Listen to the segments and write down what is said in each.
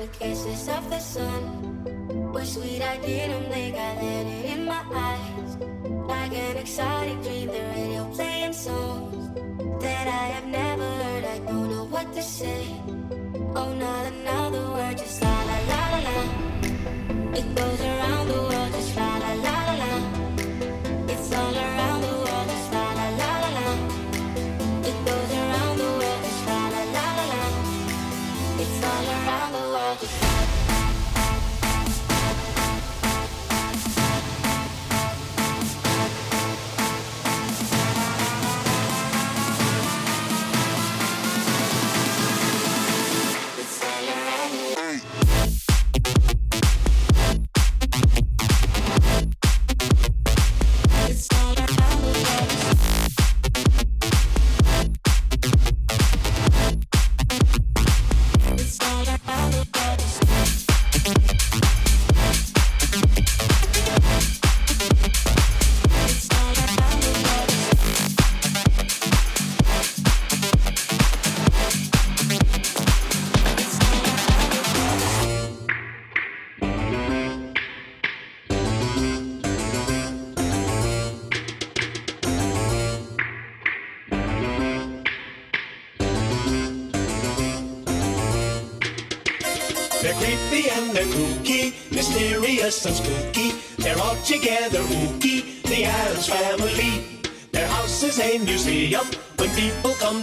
The kisses of the sun were sweet. I didn't blink, I let it in my eyes. Like an exciting dream, the radio playing songs that I have never heard. I don't know what to say. Oh, not another word, just like.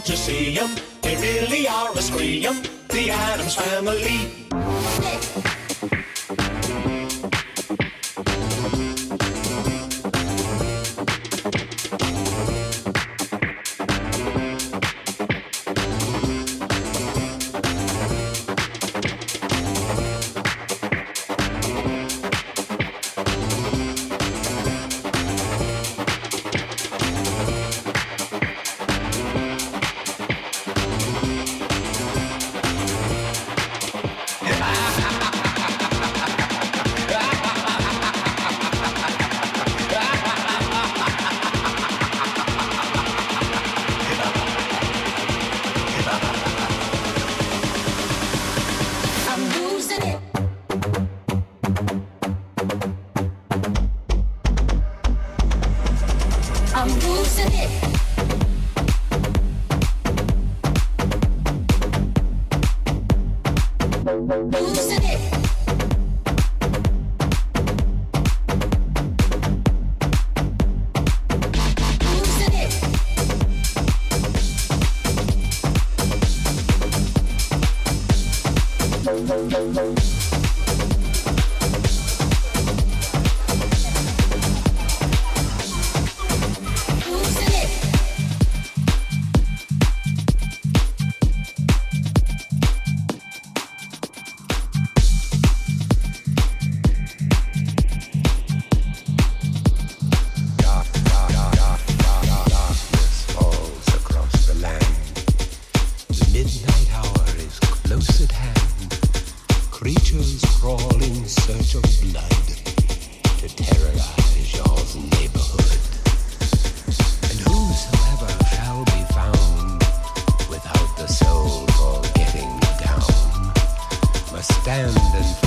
to see Creatures crawl in search of blood to terrorize your neighborhood. And whosoever shall be found without the soul for getting down must stand and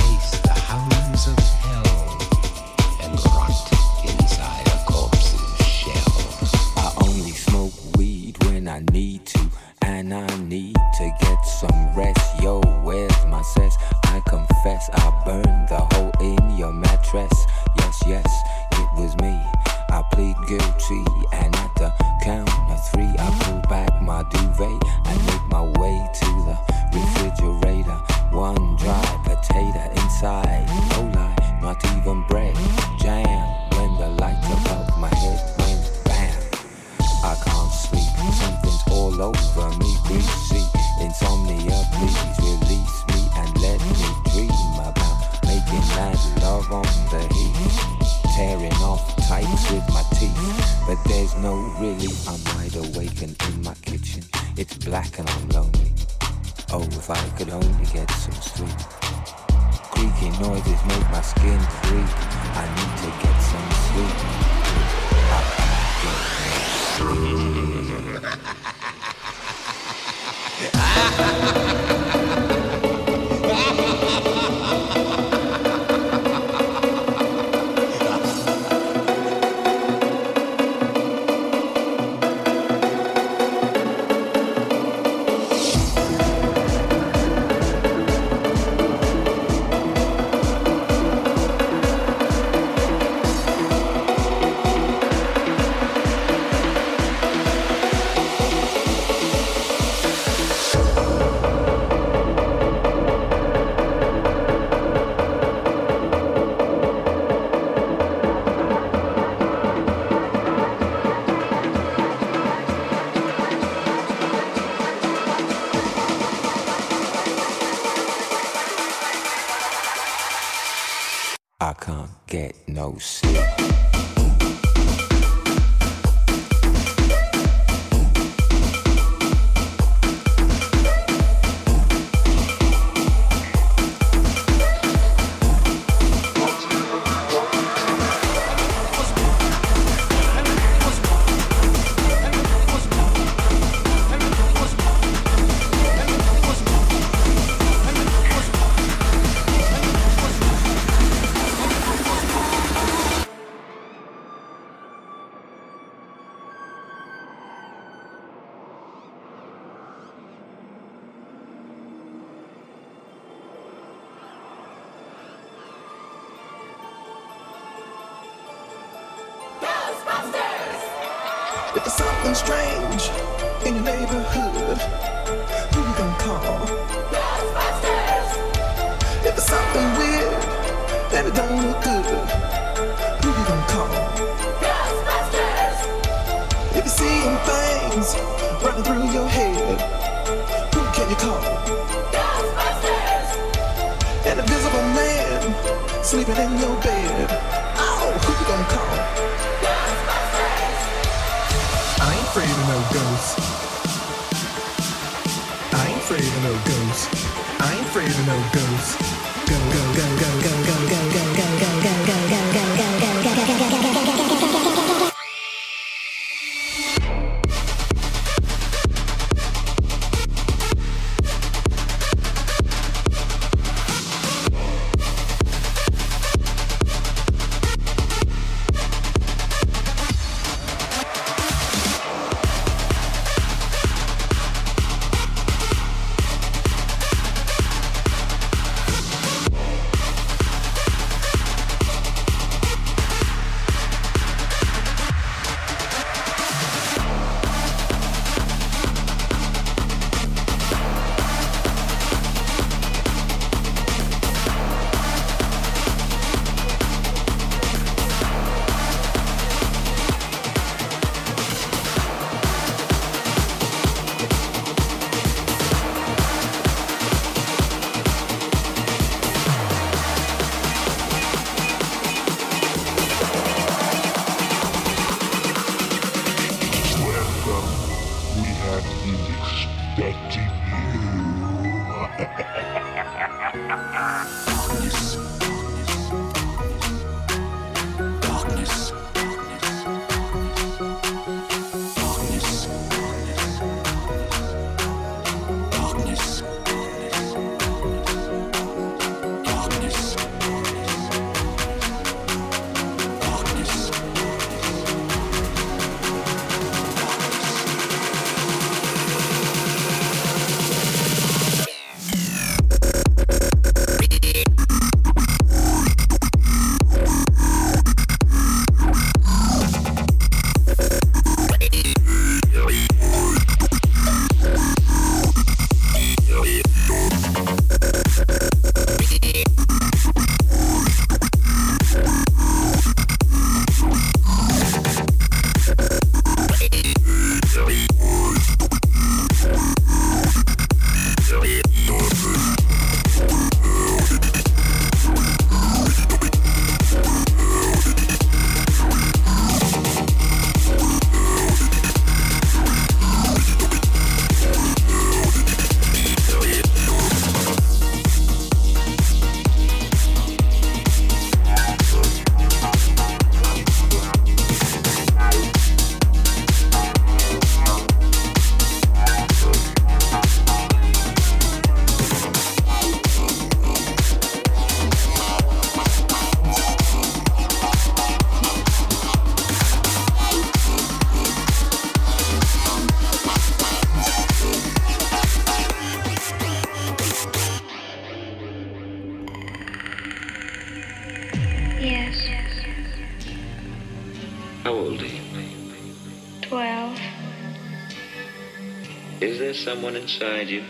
someone inside you?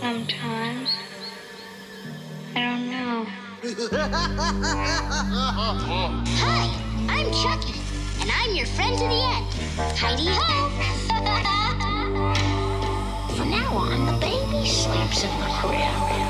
Sometimes. I don't know. Hi, I'm Chucky, and I'm your friend to the end. Heidi ho! From now on, the baby sleeps in the crib.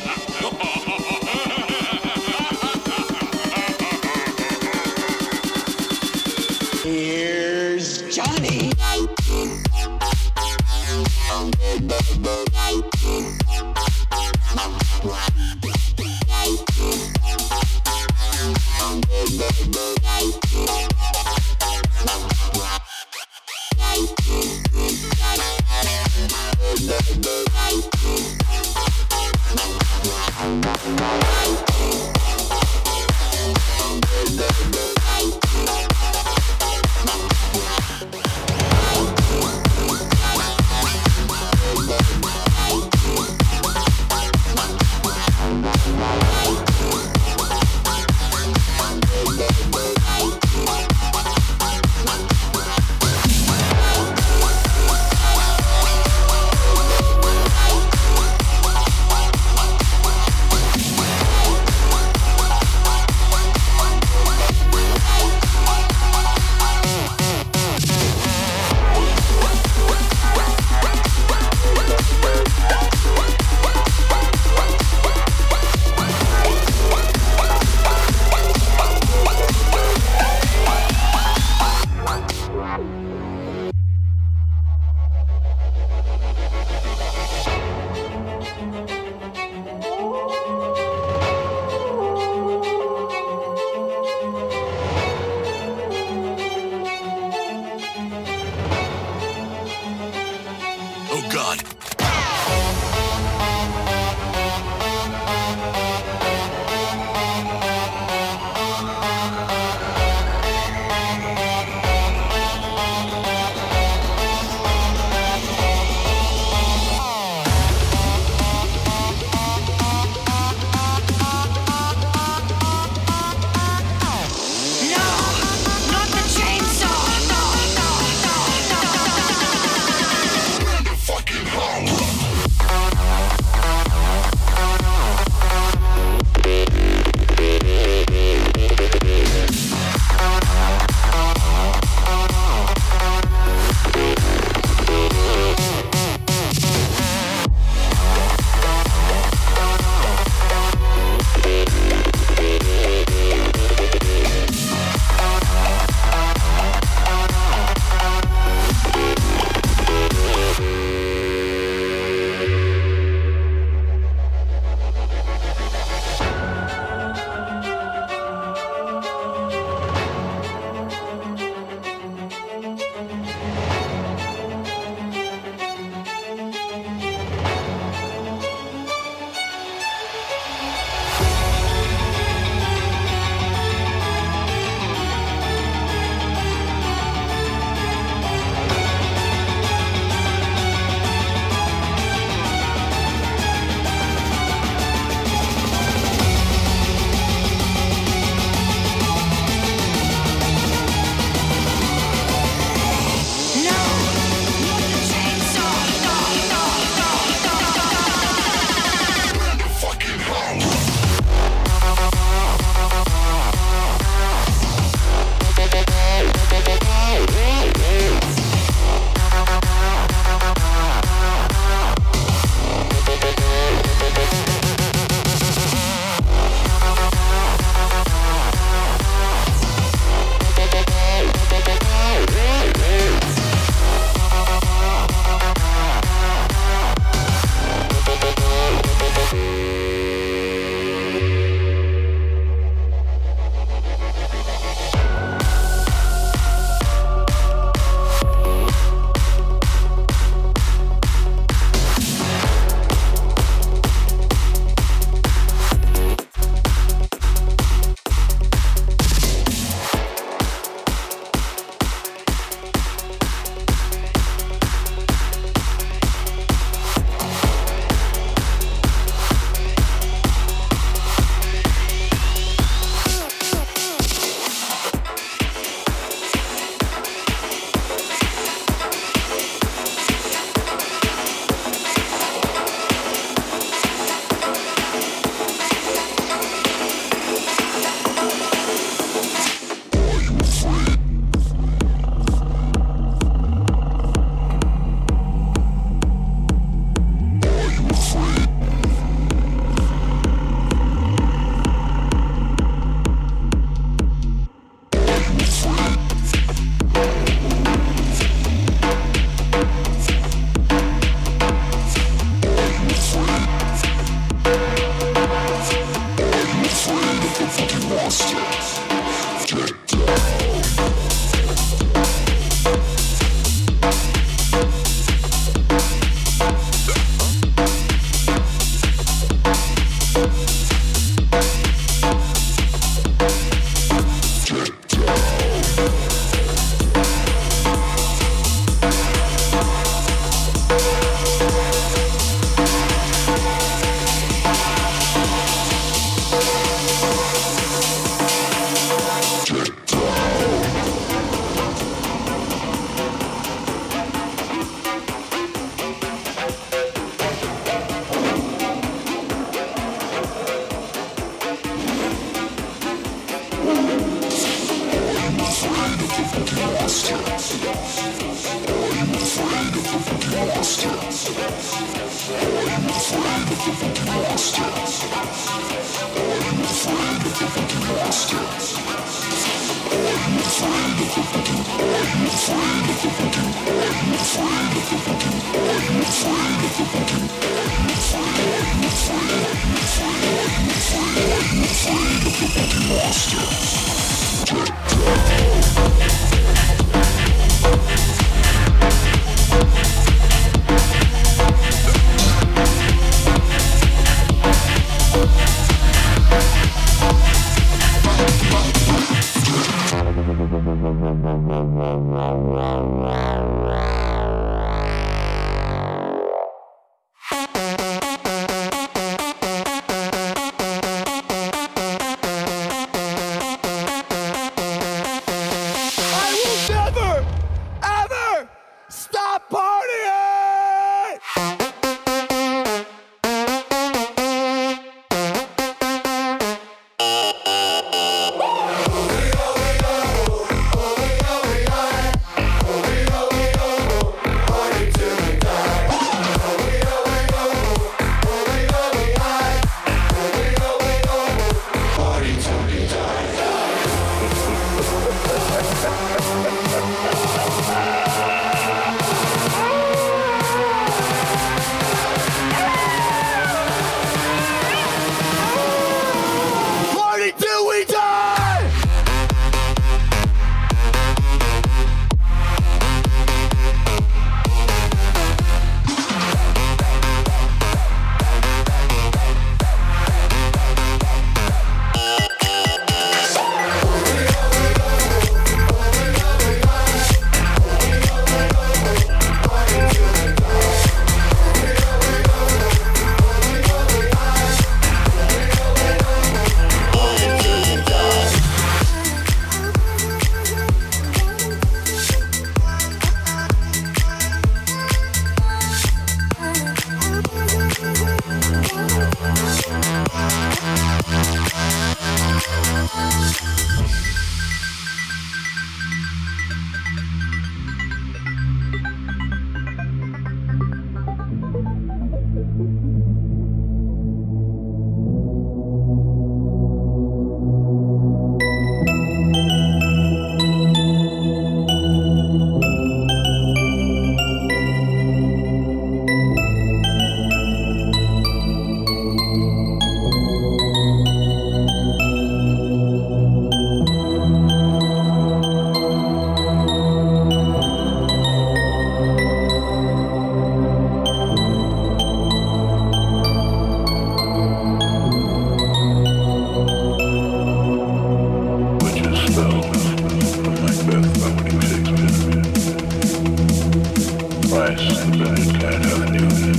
i and bad, bad, bad, bad, bad,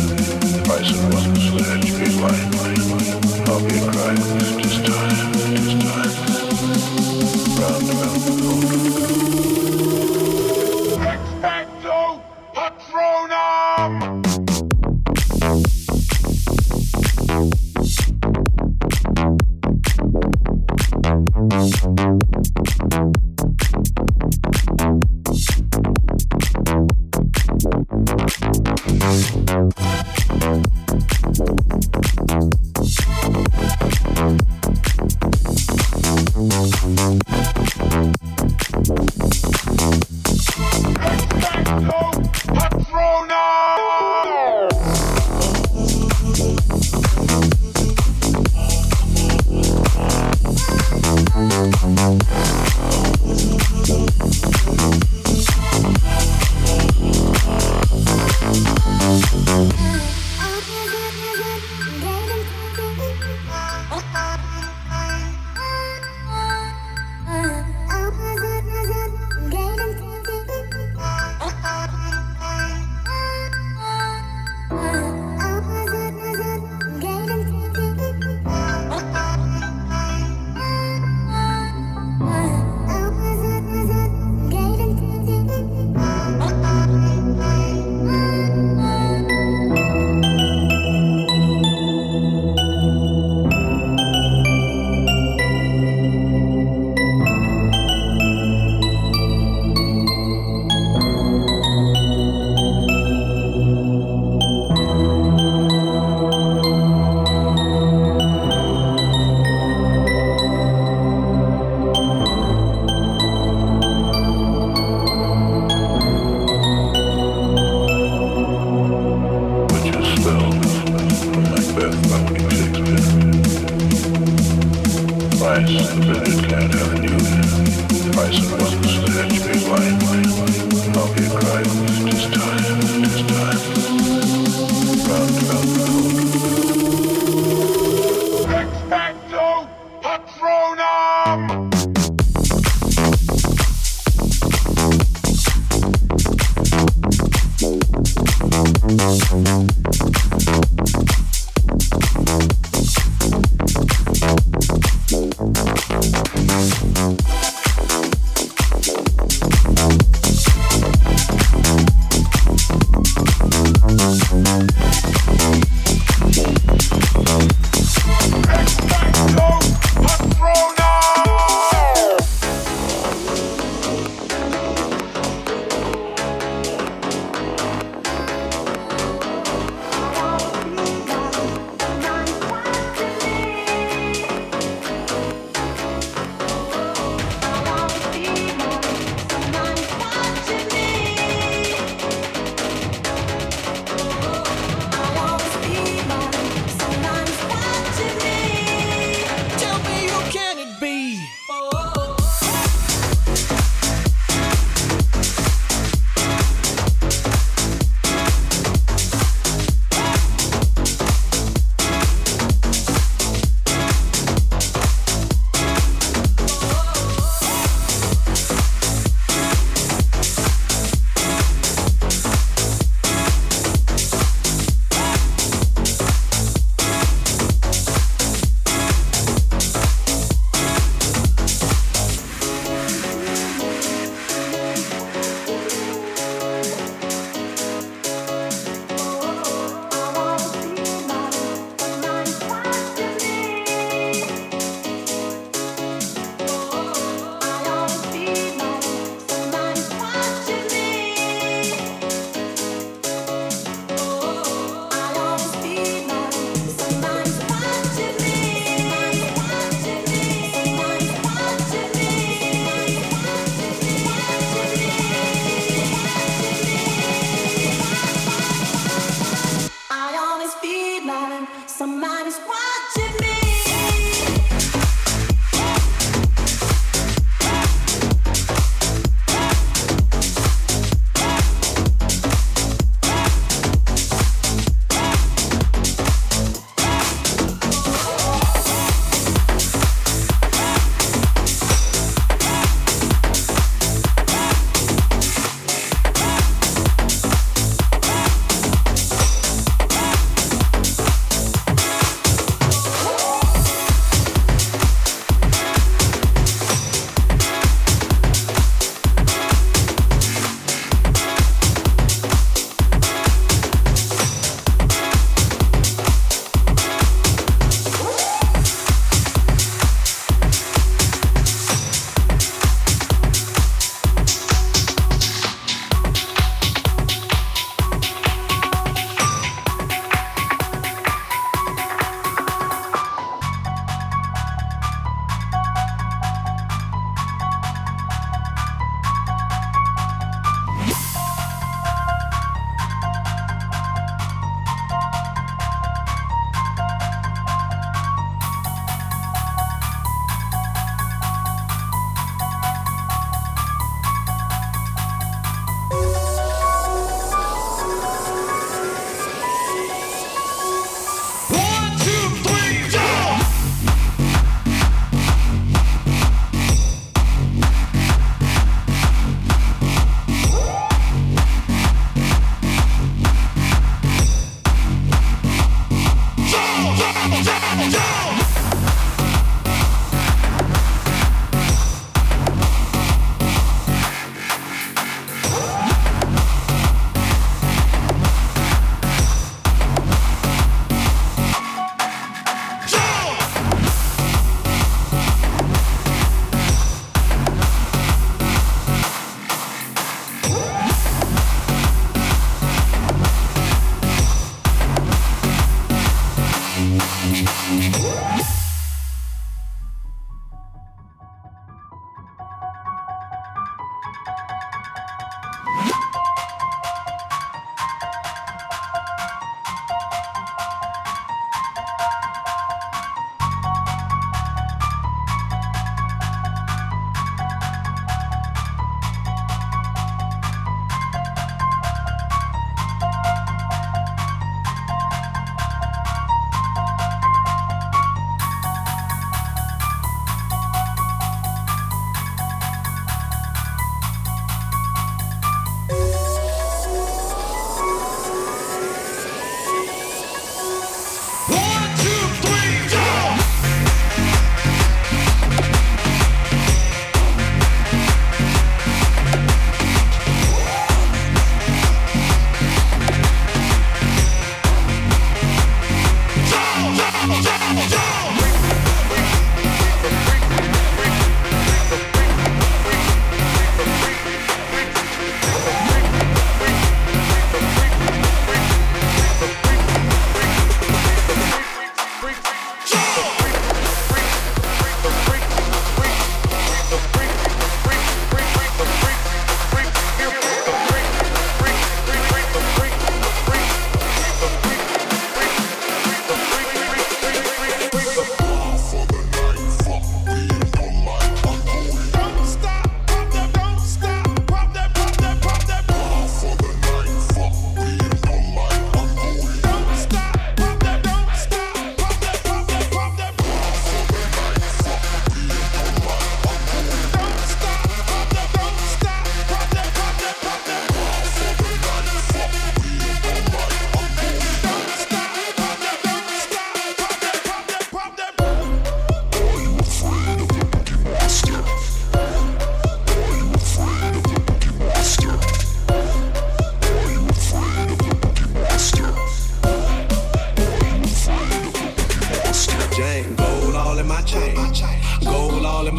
bad, bad, bad,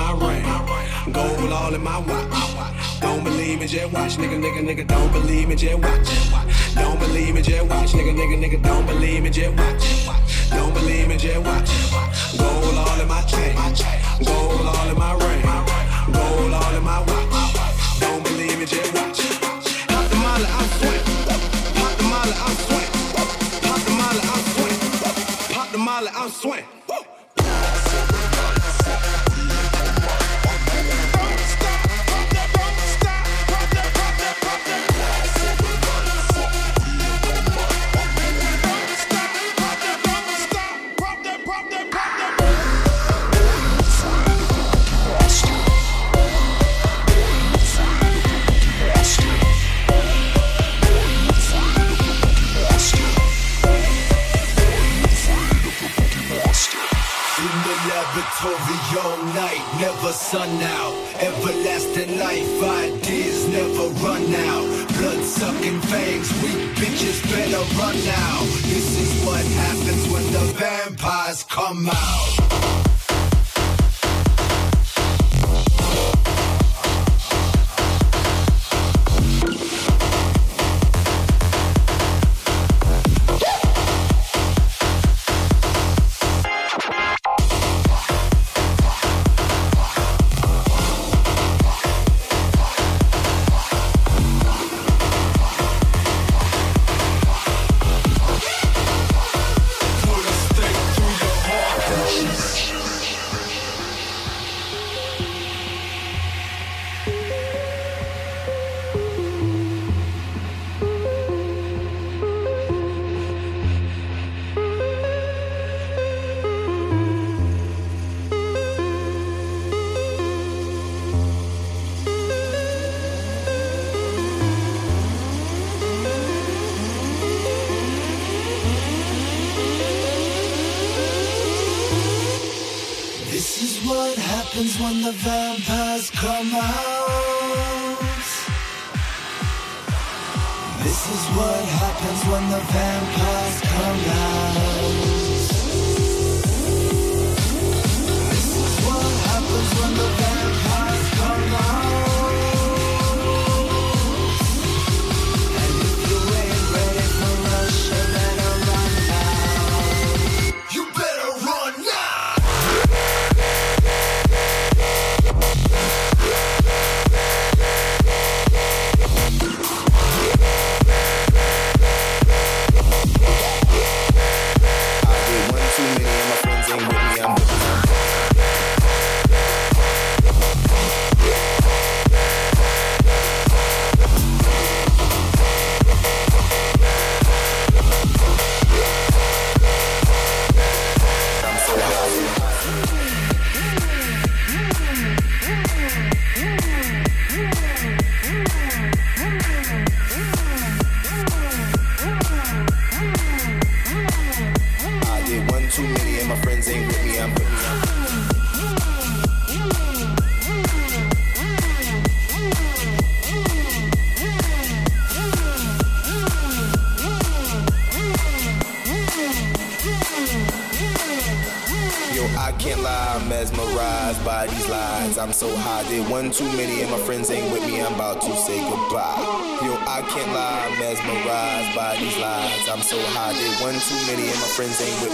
my ring. Gold all in my watch. Don't believe me, just watch. Nigga, nigga, nigga, don't believe me, just watch. Don't believe me, just watch. Nigga, nigga, nigga, don't believe me, just watch. Don't believe me, just watch. Gold all in my chain. Gold all in my ring. Gold all in my watch. Don't believe me, just watch. Pop the molly, I sweat. Pop the molly, I sweat. Pop the molly, I sweat. Pop the molly, I sweat. Sun out. Everlasting life, ideas never run out. Blood sucking fangs, weak bitches better run now. This is what happens when the vampires come out. of the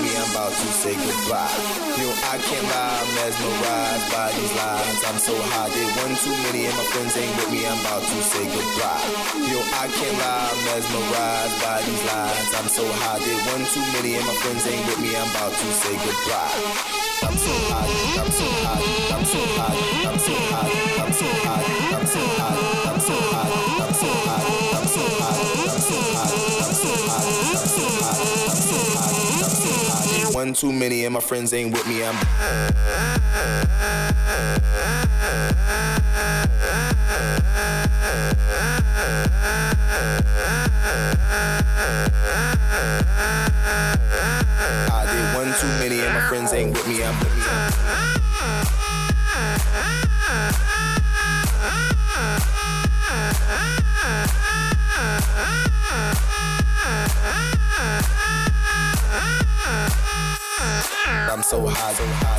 me. I'm about to say goodbye. Yo, I can't lie, I'm mesmerized by these lies. I'm so high, did one too many, and my friends ain't with me. I'm about to say goodbye. Yo, I can't lie, I'm mesmerized by these lies. I'm so high, did one too many, and my friends ain't with me. I'm about to say goodbye. I'm so high, I'm so high, I'm so high, I'm so high, I'm so high, I'm so high, I'm so high, I'm so high, I'm so high, I'm so high, I'm so high, I'm so high, I'm so high. One too many and my friends ain't with me. I'm I did one too many and my friends ain't with me. I'm with me. so high, so high.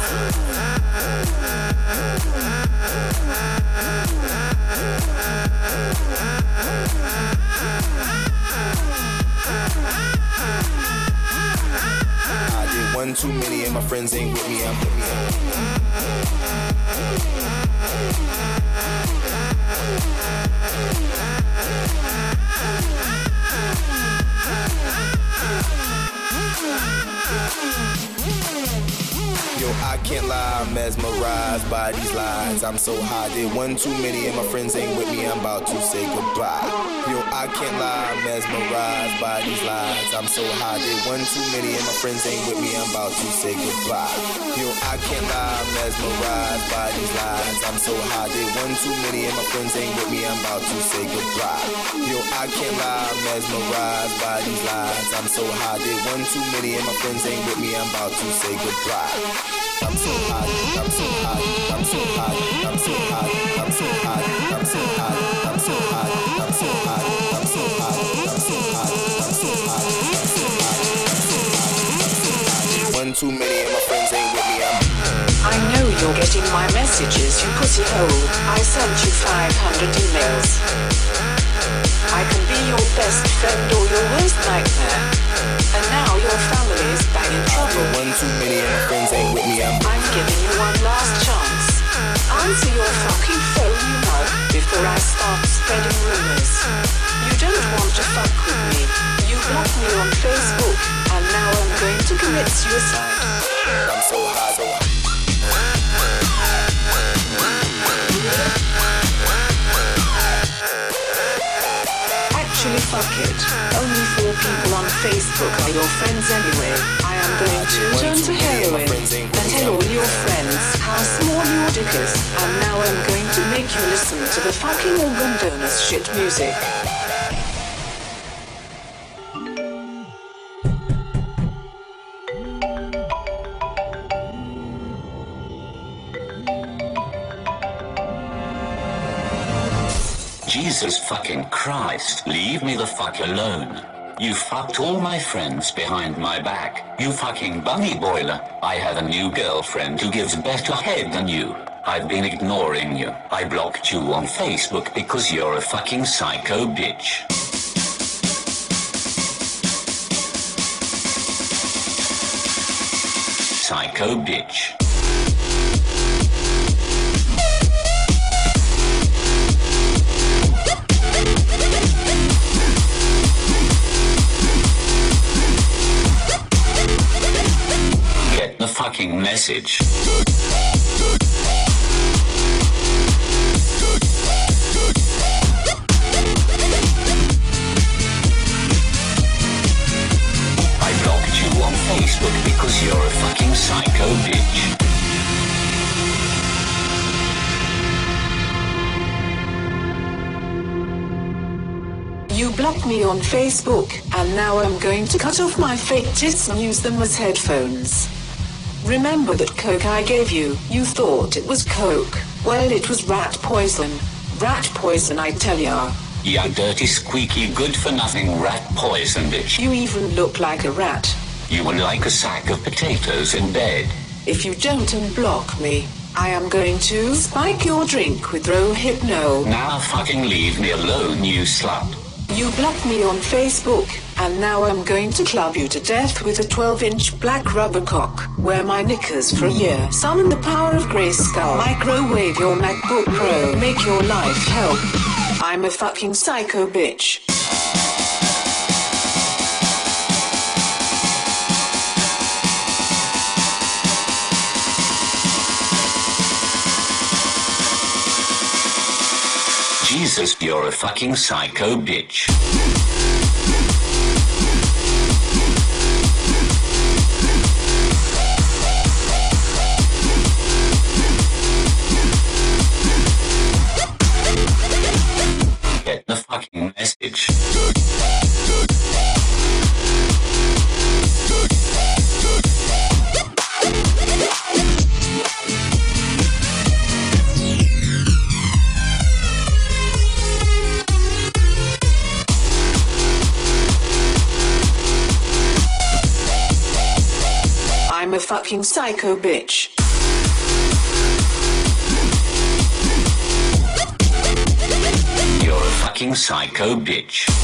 I did one too many, and my friends ain't with me. I'm with me. By these lies. I'm so high, did one too many, and my friends ain't with me. I'm about to say goodbye. Yo, I can't lie, I'm mesmerized by these lies. I'm so high, did one too many, and my friends ain't with me. I'm about to say goodbye. Yo, I can't lie, I'm mesmerized by these lies. I'm so high, did one too many, and my friends ain't with me. I'm about to say goodbye. Yo, I can't lie, I'm mesmerized by these lies. I'm so high, did one too many, and my friends ain't with me. I'm about to say goodbye. I know you're getting my messages, you pussy hole. I sent you 500 emails. I can be your best friend or your worst nightmare. And now your family is back in trouble. one too many and my friends ain't with me. I'm I'm giving you one last chance. Answer your fucking phone, you know, before I start spreading rumors. You don't want to fuck with me. You blocked me on Facebook, and now I'm going to commit suicide. I'm so high, so high. Fuck it. Only four people on Facebook are your friends anyway. I am going to turn to heroin and tell all your friends how small your dick is. And now I'm going to make you listen to the fucking organ donors shit music. Jesus fucking Christ, leave me the fuck alone. You fucked all my friends behind my back. You fucking bunny boiler. I have a new girlfriend who gives better head than you. I've been ignoring you. I blocked you on Facebook because you're a fucking psycho bitch. Psycho bitch. Fucking message. I blocked you on Facebook because you're a fucking psycho bitch. You blocked me on Facebook, and now I'm going to cut off my fake tits and use them as headphones. Remember that coke I gave you, you thought it was coke. Well, it was rat poison. Rat poison, I tell ya. Ya dirty squeaky good for nothing rat poison bitch. You even look like a rat. You were like a sack of potatoes in bed. If you don't unblock me, I am going to spike your drink with Rohypnol. Now fucking leave me alone, you slut. You blocked me on Facebook, and now I'm going to club you to death with a 12-inch black rubber cock. Wear my knickers for a year. Summon the power of Grayskull. Microwave your MacBook Pro. Make your life hell. I'm a fucking psycho bitch. Jesus, you're a fucking psycho bitch. Psycho bitch. You're a fucking psycho bitch.